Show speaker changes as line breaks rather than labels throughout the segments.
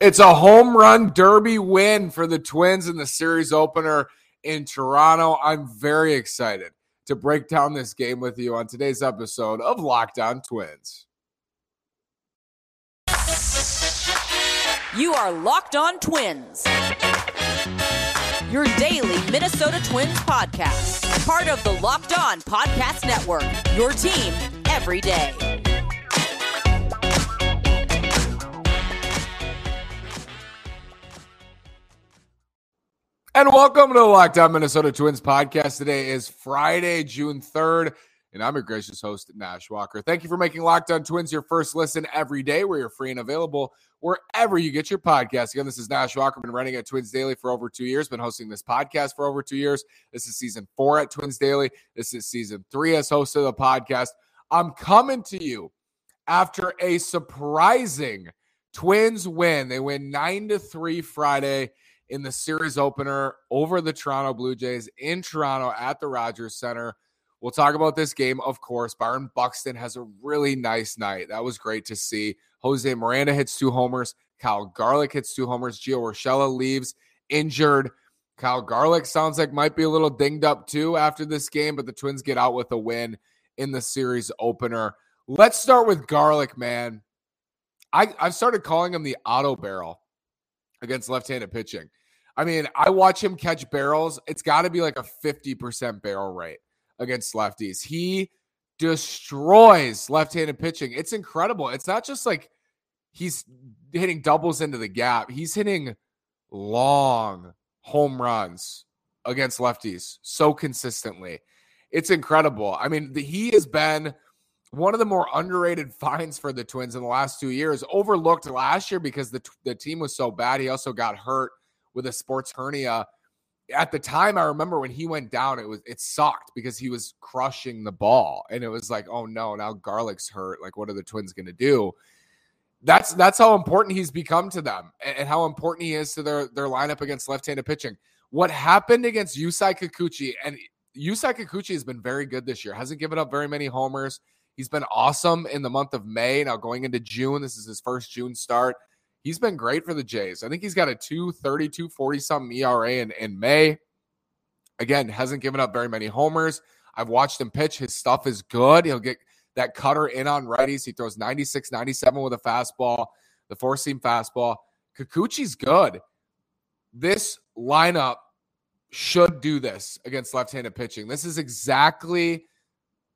It's a home run derby win for the Twins in the series opener in Toronto. I'm very excited to break down this game with you on today's episode of Locked On Twins.
You are Locked On Twins, your daily Minnesota Twins podcast, part of the Locked On Podcast Network, your team every day.
And welcome to the Locked On Minnesota Twins podcast. Today is Friday, June 3rd, and I'm your gracious host, Nash Walker. Thank you for making Locked On Twins your first listen every day, where you're free and available wherever you get your podcast. Again, this is Nash Walker. Been running at Twins Daily for over two years. Been hosting this podcast for over two years. This is season four at Twins Daily. This is season three as host of the podcast. I'm coming to you after a surprising Twins win. They win nine to three Friday in the series opener over the Toronto Blue Jays in Toronto at the Rogers Center. We'll talk about this game, of course. Byron Buxton has a really nice night. That was great to see. Jose Miranda hits two homers. Kyle Garlick hits two homers. Gio Urshela leaves injured. Kyle Garlick sounds like might be a little dinged up too after this game, but the Twins get out with a win in the series opener. Let's start with Garlick, man. I, I've started calling him the auto barrel against left-handed pitching. I mean, I watch him catch barrels. It's got to be like a 50% barrel rate against lefties. He destroys left-handed pitching. It's incredible. It's not just like he's hitting doubles into the gap. He's hitting long home runs against lefties so consistently. It's incredible. I mean, the, he has been one of the more underrated finds for the Twins in the last two years. Overlooked last year because the the team was so bad. He also got hurt with a sports hernia. At the time, I remember when he went down, it was it sucked because he was crushing the ball, and it was like, oh no, now Garlick's hurt. Like, what are the Twins going to do? That's that's how important he's become to them, and how important he is to their their lineup against left-handed pitching. What happened against Yusei Kikuchi and Yusei Kikuchi has been very good this year. Hasn't given up very many homers. He's been awesome in the month of May. Now going into June, this is his first June start. He's been great for the Jays. I think he's got a 230, 240 something ERA in, in May. Again, hasn't given up very many homers. I've watched him pitch. His stuff is good. He'll get that cutter in on righties. He throws 96, 97 with a fastball, the four seam fastball. Kikuchi's good. This lineup should do this against left handed pitching. This is exactly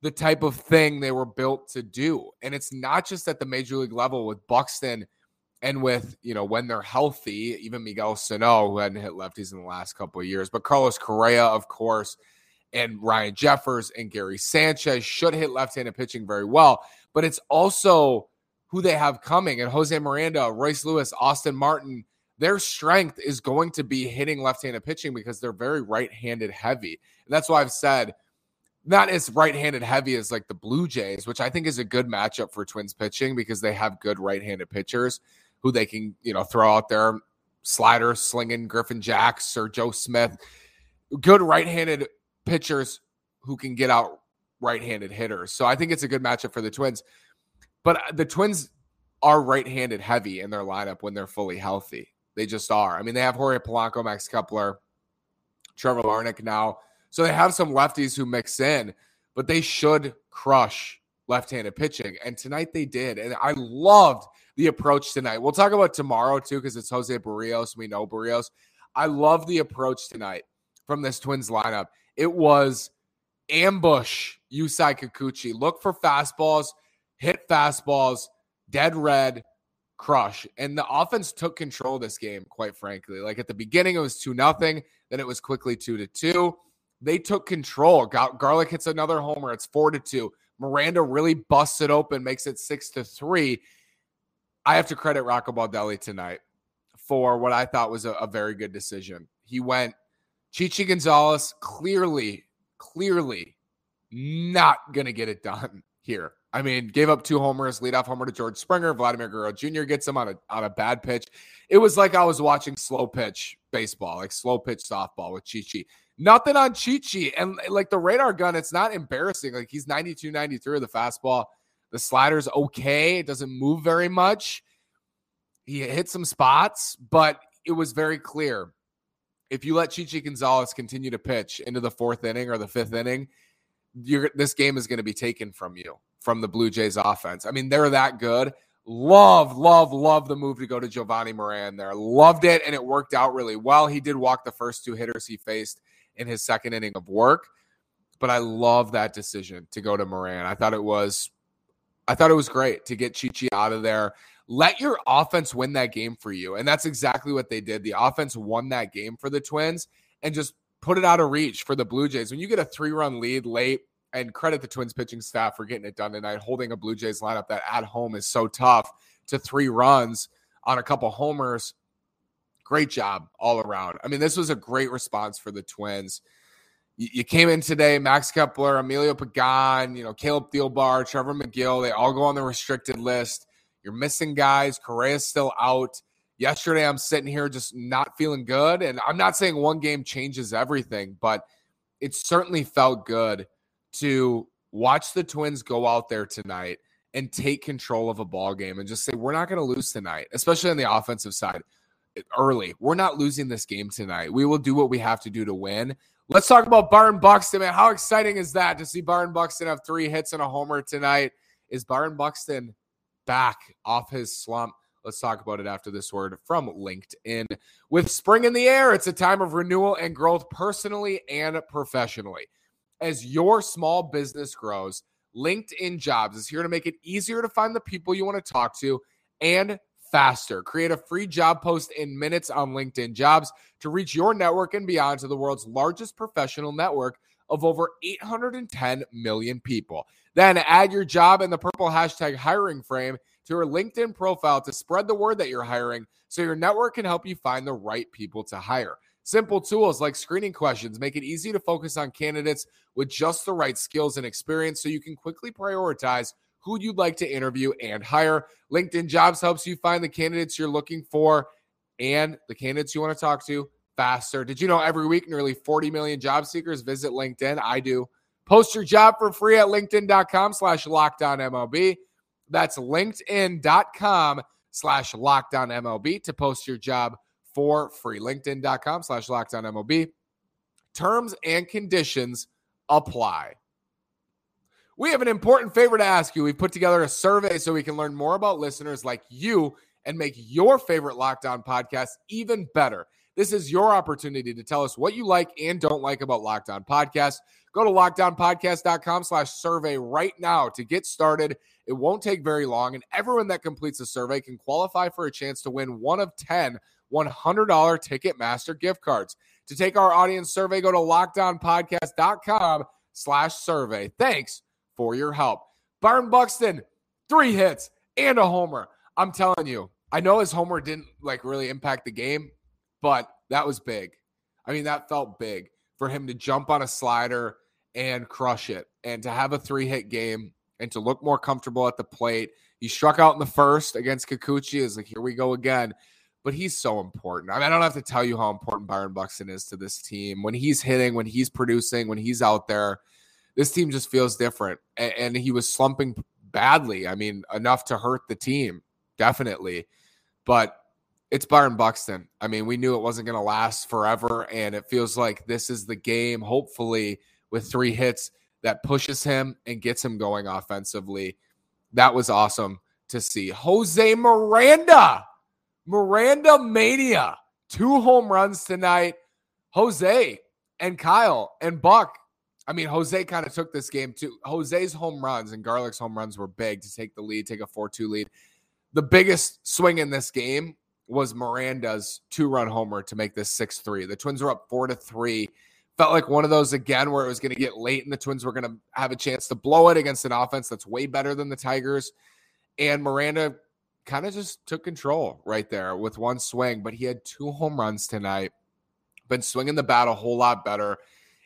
the type of thing they were built to do. And it's not just at the major league level with Buxton and with, you know, when they're healthy, even Miguel Sano, who hadn't hit lefties in the last couple of years, but Carlos Correa, of course, and Ryan Jeffers and Gary Sanchez should hit left handed pitching very well. But it's also who they have coming. And Jose Miranda, Royce Lewis, Austin Martin, their strength is going to be hitting left handed pitching because they're very right handed heavy. And that's why I've said, not as right-handed heavy as like the Blue Jays, which I think is a good matchup for Twins pitching because they have good right-handed pitchers who they can, you know, throw out there slider slinging Griffin Jax or Joe Smith. Good right-handed pitchers who can get out right-handed hitters. So I think it's a good matchup for the Twins. But uh, the Twins are right-handed heavy in their lineup when they're fully healthy. They just are. I mean, they have Jorge Polanco, Max Kepler, Trevor Larnach now. So they have some lefties who mix in, but they should crush left-handed pitching. And tonight they did. And I loved the approach tonight. We'll talk about tomorrow too, because it's Jose Berrios. We know Berrios. I love the approach tonight from this Twins lineup. It was ambush Yusei Kikuchi. Look for fastballs, hit fastballs, dead red, crush. And the offense took control of this game, quite frankly. Like at the beginning, it was 2 nothing. Then it was quickly 2 to 2. They took control. Garlick hits another homer. It's four to two. Miranda really busts it open, makes it six to three. I have to credit Rocco Baldelli tonight for what I thought was a, a very good decision. He went Chichi Gonzalez clearly, clearly not going to get it done here. I mean, gave up two homers, leadoff homer to George Springer. Vladimir Guerrero Jr. gets him on a on a bad pitch. It was like I was watching slow pitch baseball, like slow pitch softball with Chichi. Nothing on Chichi. And like the radar gun, it's not embarrassing. Like he's 92, 93 of the fastball. The slider's okay. It doesn't move very much. he hit some spots, but it was very clear. If you let Chichi Gonzalez continue to pitch into the fourth inning or the fifth inning, this game is going to be taken from you from the Blue Jays offense. I mean, they're that good. Love, love, love the move to go to Jovani Moran there. Loved it, and it worked out really well. He did walk the first two hitters he faced in his second inning of work, but I love that decision to go to Moran. I thought it was, I thought it was great to get Chichi out of there. Let your offense win that game for you, and that's exactly what they did. The offense won that game for the Twins, and just put it out of reach for the Blue Jays. When you get a three run lead late, and credit the Twins pitching staff for getting it done tonight, holding a Blue Jays lineup that at home is so tough to three runs on a couple homers. Great job all around. I mean, this was a great response for the Twins. You, came in today, Max Kepler, Emilio Pagan, you know, Caleb Thielbar, Trevor Megill, they all go on the restricted list. You're missing guys. Correa's still out yesterday I'm sitting here just not feeling good. And I'm not saying one game changes everything, but it certainly felt good to watch the Twins go out there tonight and take control of a ball game and just say, we're not going to lose tonight, especially on the offensive side early. We're not losing this game tonight. We will do what we have to do to win. Let's talk about Byron Buxton, man. How exciting is that to see Byron Buxton have three hits and a homer tonight? Is Byron Buxton back off his slump? Let's talk about it after this word from LinkedIn. With spring in the air, it's a time of renewal and growth personally and professionally. As your small business grows, LinkedIn Jobs is here to make it easier to find the people you want to talk to and faster. Create a free job post in minutes on LinkedIn Jobs to reach your network and beyond to the world's largest professional network of over 810 million people. Then add your job in the purple hashtag hiring frame to your LinkedIn profile to spread the word that you're hiring so your network can help you find the right people to hire. Simple tools like screening questions make it easy to focus on candidates with just the right skills and experience so you can quickly prioritize who you'd like to interview and hire. LinkedIn Jobs helps you find the candidates you're looking for and the candidates you want to talk to faster. Did you know every week nearly 40 million job seekers visit LinkedIn? I do. Post your job for free at linkedin.com slash lockedonmlb. That's linkedin.com slash lockedonmlb to post your job for free. LinkedIn.com slash lockedonmlb. Terms and conditions apply. We have an important favor to ask you. We've put together a survey so we can learn more about listeners like you and make your favorite Locked On podcast even better. This is your opportunity to tell us what you like and don't like about Locked On Podcast. Go to lockedonpodcast.com slash survey right now to get started. It won't take very long, and everyone that completes the survey can qualify for a chance to win one of 10 $100 Ticketmaster gift cards. To take our audience survey, go to lockedonpodcast.com slash survey. Thanks for your help. Byron Buxton, three hits and a homer. I'm telling you, I know his homer didn't like really impact the game, but that was big. I mean, that felt big for him to jump on a slider and crush it and to have a three hit game and to look more comfortable at the plate. He struck out in the first against Kikuchi. Is like, here we go again. But he's so important. I mean, I don't have to tell you how important Byron Buxton is to this team. When he's hitting, when he's producing, when he's out there, this team just feels different. And, and he was slumping badly. I mean, enough to hurt the team, definitely. But it's Byron Buxton. I mean, we knew it wasn't going to last forever, and it feels like this is the game, hopefully, with three hits that pushes him and gets him going offensively. That was awesome to see. Jose Miranda, Miranda Mania, two home runs tonight. Jose and Kyle and Buck. I mean, Jose kind of took this game too. Jose's home runs and Garlick's home runs were big to take the lead, take a 4 2 lead. The biggest swing in this game was Miranda's two run homer to make this 6 3. The Twins were up 4 to 3. Felt like one of those again where it was going to get late and the Twins were going to have a chance to blow it against an offense that's way better than the Tigers. And Miranda kind of just took control right there with one swing, but he had two home runs tonight. Been swinging the bat a whole lot better.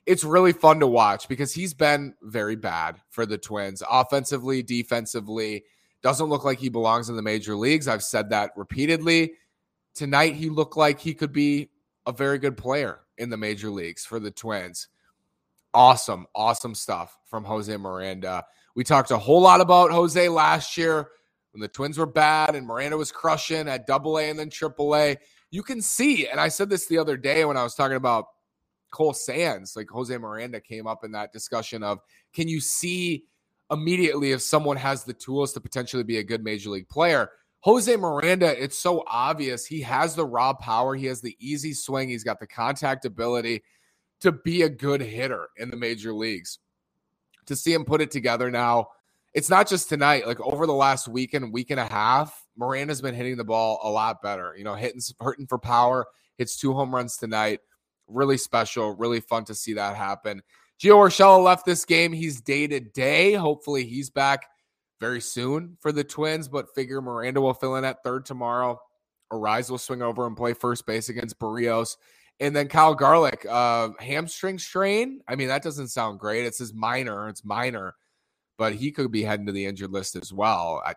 It's really fun to watch because he's been very bad for the Twins, offensively, defensively. Doesn't look like he belongs in the major leagues. I've said that repeatedly tonight he looked like he could be a very good player in the major leagues for the Twins. Awesome, awesome stuff from Jose Miranda. We talked a whole lot about Jose last year. when the Twins were bad and Miranda was crushing at double A and then triple A, you can see, and I said this the other day when I was talking about Cole Sands, like Jose Miranda came up in that discussion of can you see immediately if someone has the tools to potentially be a good major league player? Jose Miranda, it's so obvious. He has the raw power, he has the easy swing, he's got the contact ability to be a good hitter in the major leagues. To see him put it together now, it's not just tonight, like over the last week and week and a half, Miranda's been hitting the ball a lot better. You know, hitting hurting for power, hits two home runs tonight. Really special, really fun to see that happen. Gio Urshela left this game. He's day to day. Hopefully, he's back very soon for the Twins, but figure Miranda will fill in at third tomorrow. Arraez will swing over and play first base against Berrios. And then Kyle Garlick, uh, hamstring strain. I mean, that doesn't sound great. It says minor, it's minor, but he could be heading to the injured list as well. I,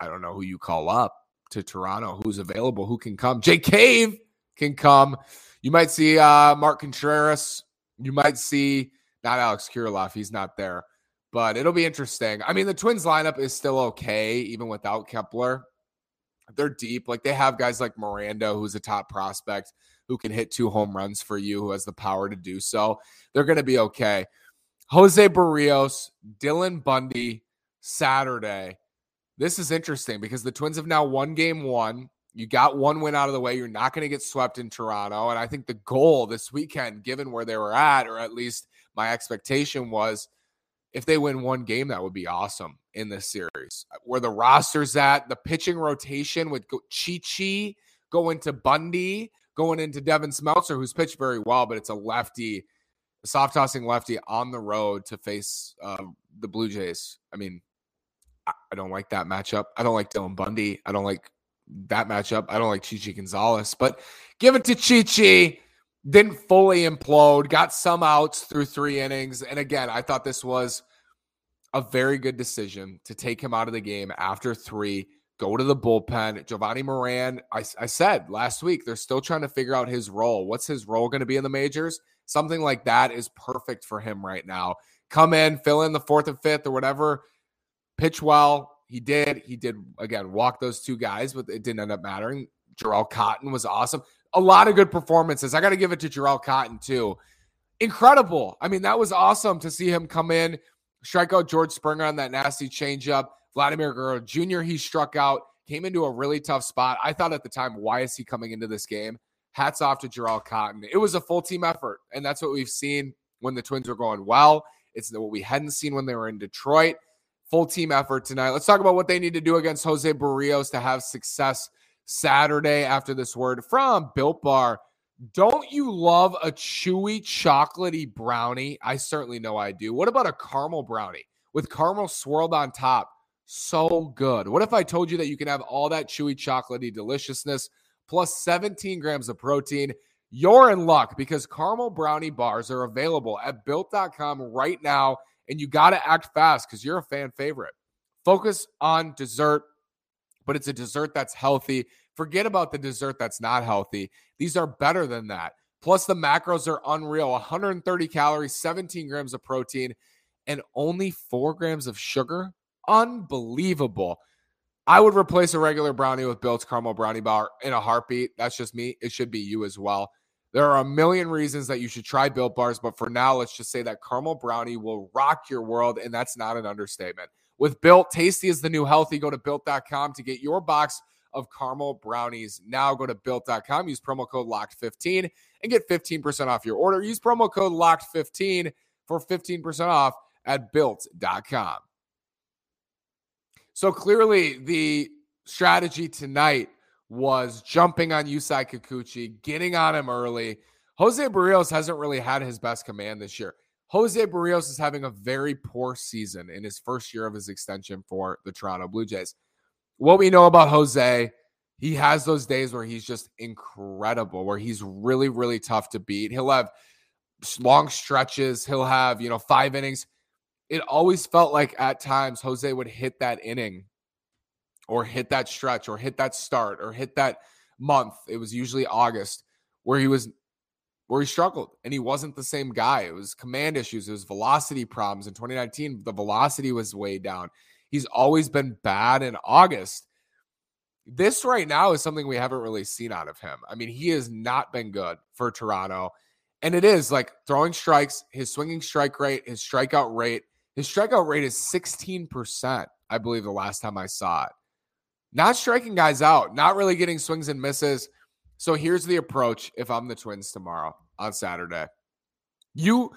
I don't know who you call up to Toronto, who's available, who can come. Jake Cave can come. You might see uh, Mark Contreras. You might see not Alex Kirilloff. He's not there but it'll be interesting. I mean, the Twins lineup is still okay, even without Kepler. They're deep. Like they have guys like Miranda, who's a top prospect, who can hit two home runs for you, who has the power to do so. They're going to be okay. Jose Berrios, Dylan Bundy, Saturday. This is interesting because the Twins have now won game one. You got one win out of the way. You're not going to get swept in Toronto. And I think the goal this weekend, given where they were at, or at least my expectation was if they win one game, that would be awesome in this series. Where the roster's at, the pitching rotation with Chichi going to Bundy, going into Devin Smeltzer, who's pitched very well, but it's a lefty, a soft tossing lefty on the road to face uh, the Blue Jays. I mean, I don't like that matchup. I don't like Dylan Bundy. I don't like that matchup. I don't like Chichi Gonzalez, but give it to Chichi didn't fully implode, got some outs through three innings. And again, I thought this was a very good decision to take him out of the game after three, go to the bullpen. Jovani Moran, I, I said last week, they're still trying to figure out his role. What's his role going to be in the majors? Something like that is perfect for him right now. Come in, fill in the fourth and fifth or whatever, pitch well. He did. He did, again, walk those two guys, but it didn't end up mattering. Jharel Cotton was awesome a lot of good performances. I got to give it to Jharel Cotton too. Incredible. I mean, that was awesome to see him come in, strike out George Springer on that nasty changeup. Vladimir Guerrero Jr. He struck out, came into a really tough spot. I thought at the time, why is he coming into this game? Hats off to Jharel Cotton. It was a full team effort, and that's what we've seen when the Twins were going well. It's what we hadn't seen when they were in Detroit. Full team effort tonight. Let's talk about what they need to do against Jose Berrios to have success Saturday after this word from Built Bar. Don't you love a chewy, chocolatey brownie? I certainly know I do. What about a caramel brownie with caramel swirled on top? So good. What if I told you that you can have all that chewy, chocolatey deliciousness plus 17 grams of protein? You're in luck because caramel brownie bars are available at built.com right now, and you got to act fast because you're a fan favorite. Focus on dessert but it's a dessert that's healthy. Forget about the dessert that's not healthy. These are better than that. Plus, the macros are unreal 130 calories, 17 grams of protein, and only four grams of sugar. Unbelievable. I would replace a regular brownie with Built's caramel brownie bar in a heartbeat. That's just me. It should be you as well. There are a million reasons that you should try Built bars, but for now, let's just say that caramel brownie will rock your world, and that's not an understatement. With Built, tasty is the new healthy. Go to built.com to get your box of caramel brownies. Now go to built.com, use promo code LOCKED15 and get 15% off your order. Use promo code LOCKED15 for 15% off at built.com. So clearly, the strategy tonight was jumping on Yusei Kikuchi, getting on him early. Jose Berrios hasn't really had his best command this year. Jose Berrios is having a very poor season in his first year of his extension for the Toronto Blue Jays. What we know about Jose, he has those days where he's just incredible, where he's really, really tough to beat. He'll have long stretches, he'll have, you know, five innings. It always felt like at times Jose would hit that inning or hit that stretch or hit that start or hit that month. It was usually August where he was where he struggled and he wasn't the same guy. It was command issues, it was velocity problems. In 2019, the velocity was way down. He's always been bad in August. This right now is something we haven't really seen out of him. I mean, he has not been good for Toronto. And it is like throwing strikes, his swinging strike rate, his strikeout rate. His strikeout rate is 16%, I believe, the last time I saw it. Not striking guys out, not really getting swings and misses. So here's the approach if I'm the Twins tomorrow on Saturday. You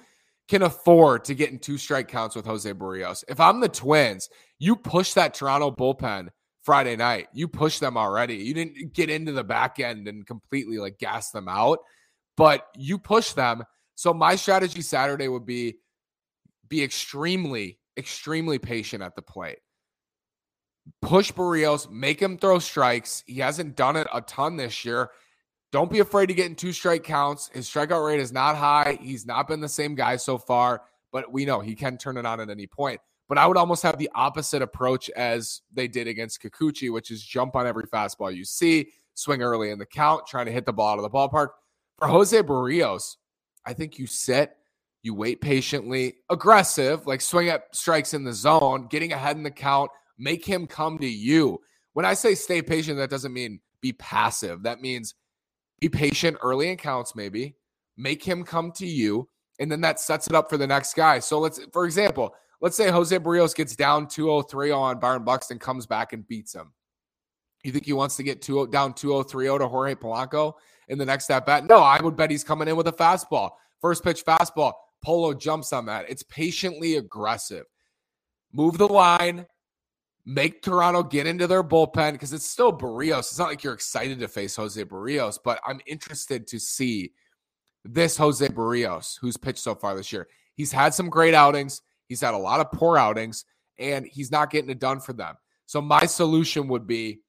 can afford to get in two strike counts with Jose Berrios. If I'm the Twins, you push that Toronto bullpen Friday night. You push them already. You didn't get into the back end and completely like gas them out, but you push them. So my strategy Saturday would be be extremely, extremely patient at the plate. Push Berrios, make him throw strikes. He hasn't done it a ton this year. Don't be afraid to get in two strike counts. His strikeout rate is not high. He's not been the same guy so far, but we know he can turn it on at any point. But I would almost have the opposite approach as they did against Kikuchi, which is jump on every fastball you see, swing early in the count, trying to hit the ball out of the ballpark. For Jose Berrios, I think you sit, you wait patiently, aggressive, like swing at strikes in the zone, getting ahead in the count, make him come to you. When I say stay patient, that doesn't mean be passive. That means be patient early in counts, maybe make him come to you, and then that sets it up for the next guy. So let's, for example, let's say Jose Berrios gets down 2-0-3 on Byron Buxton, comes back and beats him. You think he wants to get two, oh, down 2-0-3 to Jorge Polanco in the next at bat? No, I would bet he's coming in with a fastball. First pitch fastball. Polo jumps on that. It's patiently aggressive. Move the line, make Toronto get into their bullpen because it's still Berrios. It's not like you're excited to face Jose Berrios, but I'm interested to see this Jose Berrios who's pitched so far this year. He's had some great outings, he's had a lot of poor outings, and he's not getting it done for them. So my solution would be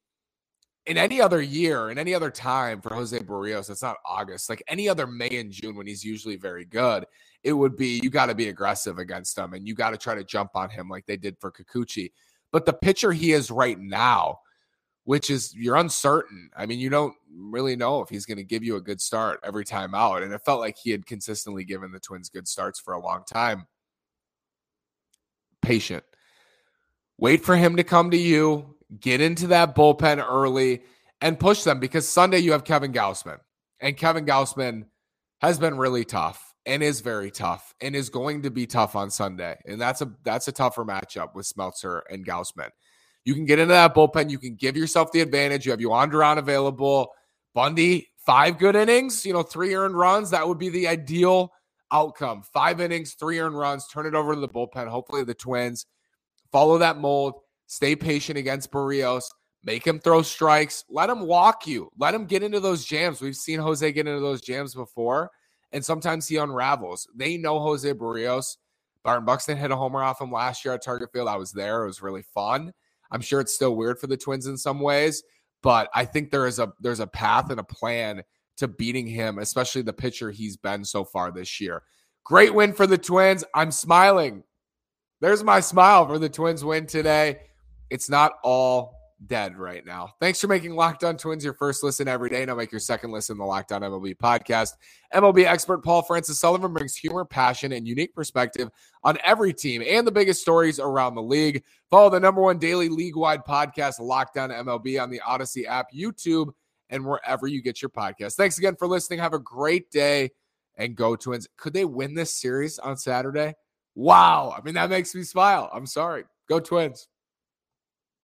in any other year, in any other time for Jose Berrios, it's not August, like any other May and June when he's usually very good, it would be you got to be aggressive against him and you got to try to jump on him like they did for Kikuchi. But the pitcher he is right now, which is you're uncertain. I mean, you don't really know if he's going to give you a good start every time out. And it felt like he had consistently given the Twins good starts for a long time. Patient. Wait for him to come to you, get into that bullpen early and push them because Sunday you have Kevin Gausman. And Kevin Gausman has been really tough and is very tough and is going to be tough on Sunday. And that's a that's a tougher matchup with Smeltzer and Gausman. You can get into that bullpen. You can give yourself the advantage. You have Jhoan Duran available. Bundy, five good innings, you know, three earned runs. That would be the ideal outcome. Five innings, three earned runs, turn it over to the bullpen. Hopefully the Twins follow that mold. Stay patient against Berrios. Make him throw strikes. Let him walk you. Let him get into those jams. We've seen Jose get into those jams before and sometimes he unravels. They know Jose Berrios. Byron Buxton hit a homer off him last year at Target Field. I was there. It was really fun. I'm sure it's still weird for the Twins in some ways, but I think there is a there's a path and a plan to beating him, especially the pitcher he's been so far this year. Great win for the Twins. I'm smiling. There's my smile for the Twins win today. It's not all dead right now. Thanks for making Locked On Twins your first listen every day. Now make your second listen the Locked On MLB podcast. MLB expert Paul Francis Sullivan brings humor, passion, and unique perspective on every team and the biggest stories around the league. Follow the number one daily league-wide podcast, Locked On MLB, on the Odyssey app, YouTube, and wherever you get your podcast. Thanks again for listening. Have a great day and go Twins. Could they win this series on Saturday? Wow. I mean, that makes me smile. I'm sorry. Go Twins.